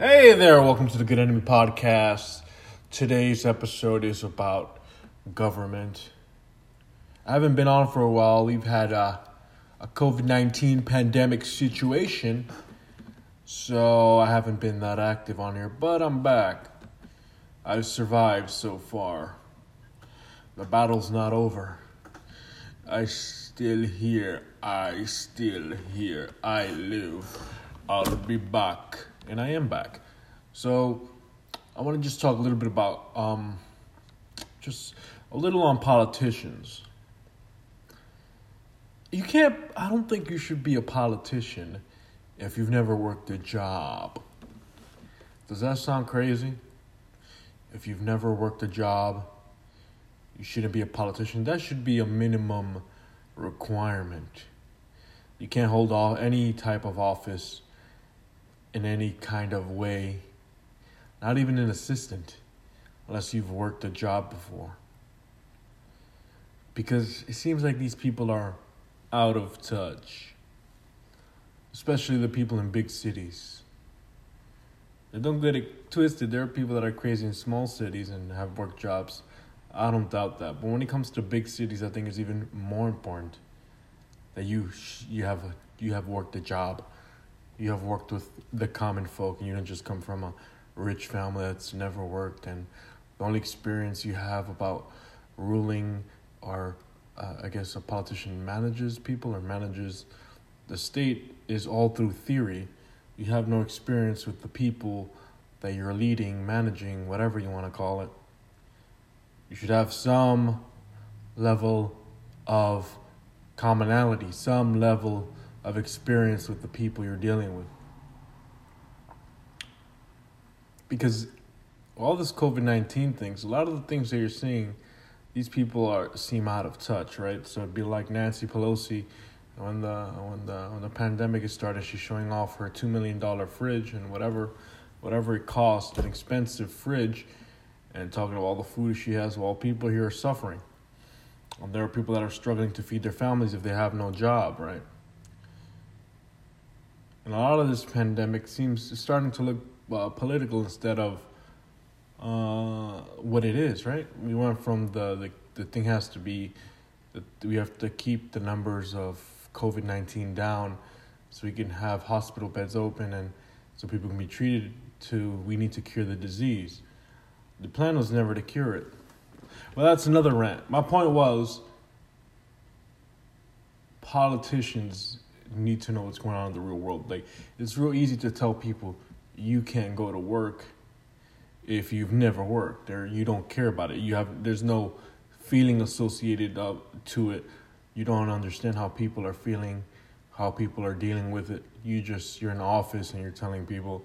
Hey there, welcome to the Good Enemy Podcast. Today's episode is about government. I haven't been on for a while. We've had a, a COVID 19 pandemic situation, so I haven't been that active on here, but I'm back. I've survived so far. The battle's not over. I still here. I still here. I live. I'll be back. And I am back. So I want to just talk a little bit about um just a little on politicians. You can't I don't think you should be a politician if you've never worked a job. Does that sound crazy? If you've never worked a job, you shouldn't be a politician. That should be a minimum requirement. You can't hold any type of office in any kind of way, not even an assistant, unless you've worked a job before. Because it seems like these people are out of touch, especially the people in big cities. And don't get it twisted, there are people that are crazy in small cities and have work jobs. I don't doubt that. But when it comes to big cities, I think it's even more important that you you have you have worked a job you have worked with the common folk and you don't just come from a rich family that's never worked. And the only experience you have about ruling or uh, i guess a politician manages people or manages the state is all through theory. You have no experience with the people that you're leading managing whatever you want to call it. You should have some level of commonality some level of experience with the people you're dealing with. Because all this COVID 19 things, a lot of the things that you're seeing, these people are seem out of touch, right? So it'd be like Nancy Pelosi when the when the when the pandemic is started, she's showing off her two million dollar fridge and whatever whatever it costs, an expensive fridge, and talking about all the food she has while people here are suffering. And there are people that are struggling to feed their families if they have no job, right? And a lot of this pandemic seems starting to look uh, political instead of uh, what it is, right? We went from the, the, the thing has to be that we have to keep the numbers of COVID 19 down so we can have hospital beds open and so people can be treated to we need to cure the disease. The plan was never to cure it. Well, that's another rant. My point was politicians need to know what's going on in the real world. Like it's real easy to tell people you can't go to work if you've never worked or you don't care about it. You have there's no feeling associated uh, to it. You don't understand how people are feeling, how people are dealing with it. You just you're in the office and you're telling people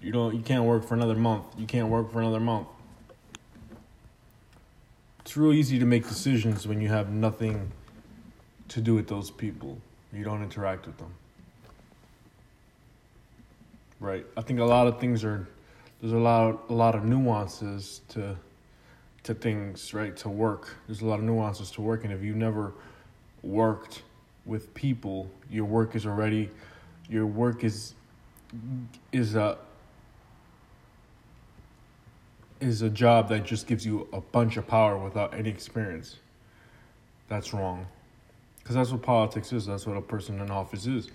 you don't you can't work for another month. You can't work for another month. It's real easy to make decisions when you have nothing to do with those people. You don't interact with them. Right. I think a lot of things are there's a lot a lot of nuances to to things, right? To work. There's a lot of nuances to work and if you never worked with people, your work is already your work is is a is a job that just gives you a bunch of power without any experience. That's wrong. Because that's what politics is. That's what a person in office is.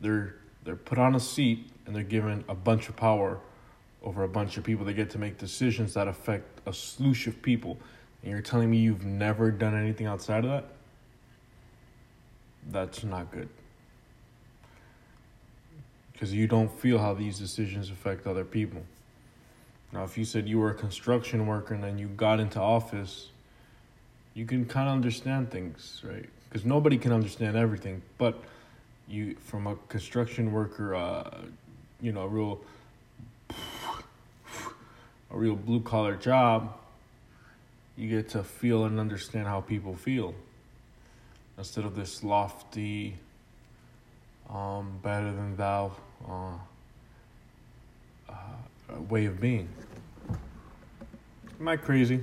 They're they're put on a seat and they're given a bunch of power over a bunch of people. They get to make decisions that affect a slew of people. And you're telling me you've never done anything outside of that? That's not good. Because you don't feel how these decisions affect other people. Now, if you said you were a construction worker and then you got into office, you can kind of understand things, right? Because nobody can understand everything. But you, from a construction worker, uh, you know, a real, a real blue collar job, you get to feel and understand how people feel instead of this lofty, um, better than thou uh, uh, way of being. Am I crazy?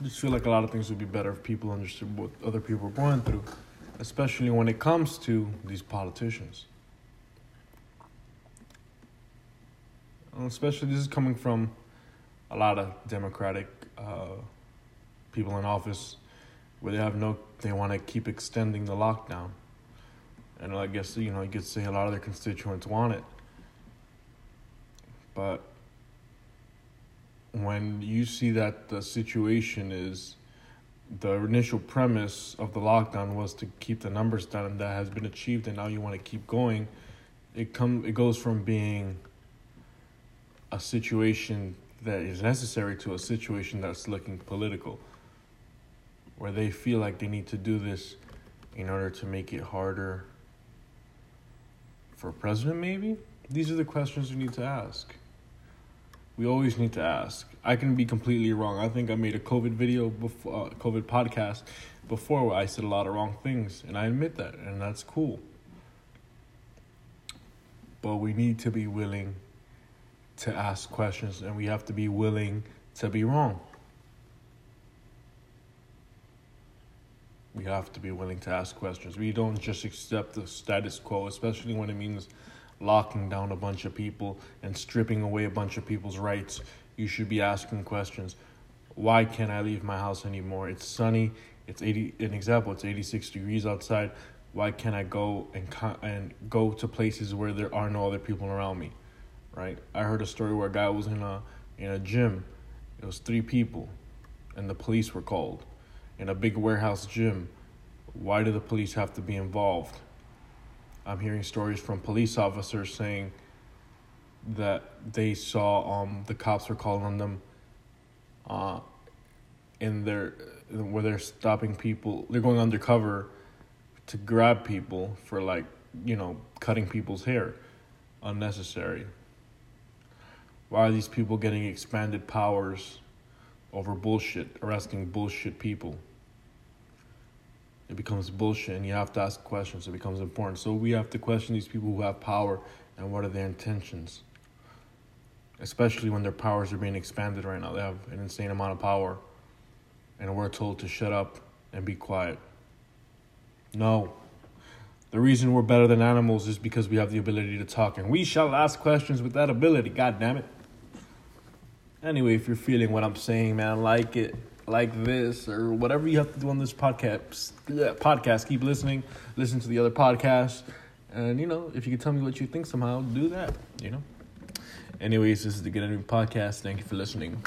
I just feel like a lot of things would be better if people understood what other people are going through, especially when it comes to these politicians. especially this is coming from a lot of Democratic uh, people in office where they have no, they want to keep extending the lockdown. And I guess, you know, you could say a lot of their constituents want it. But when you see that the situation is the initial premise of the lockdown was to keep the numbers down and that has been achieved and now you want to keep going it come it goes from being a situation that is necessary to a situation that's looking political where they feel like they need to do this in order to make it harder for president maybe? These are the questions you need to ask we always need to ask i can be completely wrong i think i made a covid video before uh, covid podcast before where i said a lot of wrong things and i admit that and that's cool but we need to be willing to ask questions and we have to be willing to be wrong. We have to be willing to ask questions. We don't just accept the status quo, especially when it means locking down a bunch of people and stripping away a bunch of people's rights. You should be asking questions. Why can't I leave my house anymore? It's sunny. It's 80 an example, it's 86 degrees outside. Why can't I go and and go to places where there are no other people around me? right? I heard a story where a guy was in a in a gym. It was three people, and the police were called in a big warehouse gym. Why do the police have to be involved? I'm hearing stories from police officers saying that they saw um the cops were calling on them uh in their where they're stopping people they're going undercover to grab people for like you know cutting people's hair unnecessary why are these people getting expanded powers over bullshit, arresting bullshit people? It becomes bullshit, and you have to ask questions. It becomes important. So we have to question these people who have power and what are their intentions. Especially when their powers are being expanded right now. They have an insane amount of power, and we're told to shut up and be quiet. No. The reason we're better than animals is because we have the ability to talk, and we shall ask questions with that ability. God damn it. Anyway, if you're feeling what I'm saying, man, like it, like this, or whatever you have to do on this podcast, podcast, keep listening, listen to the other podcasts, and you know, if you can tell me what you think somehow, do that. You know. Anyways, this is the Get Enemy Podcast. Thank you for listening.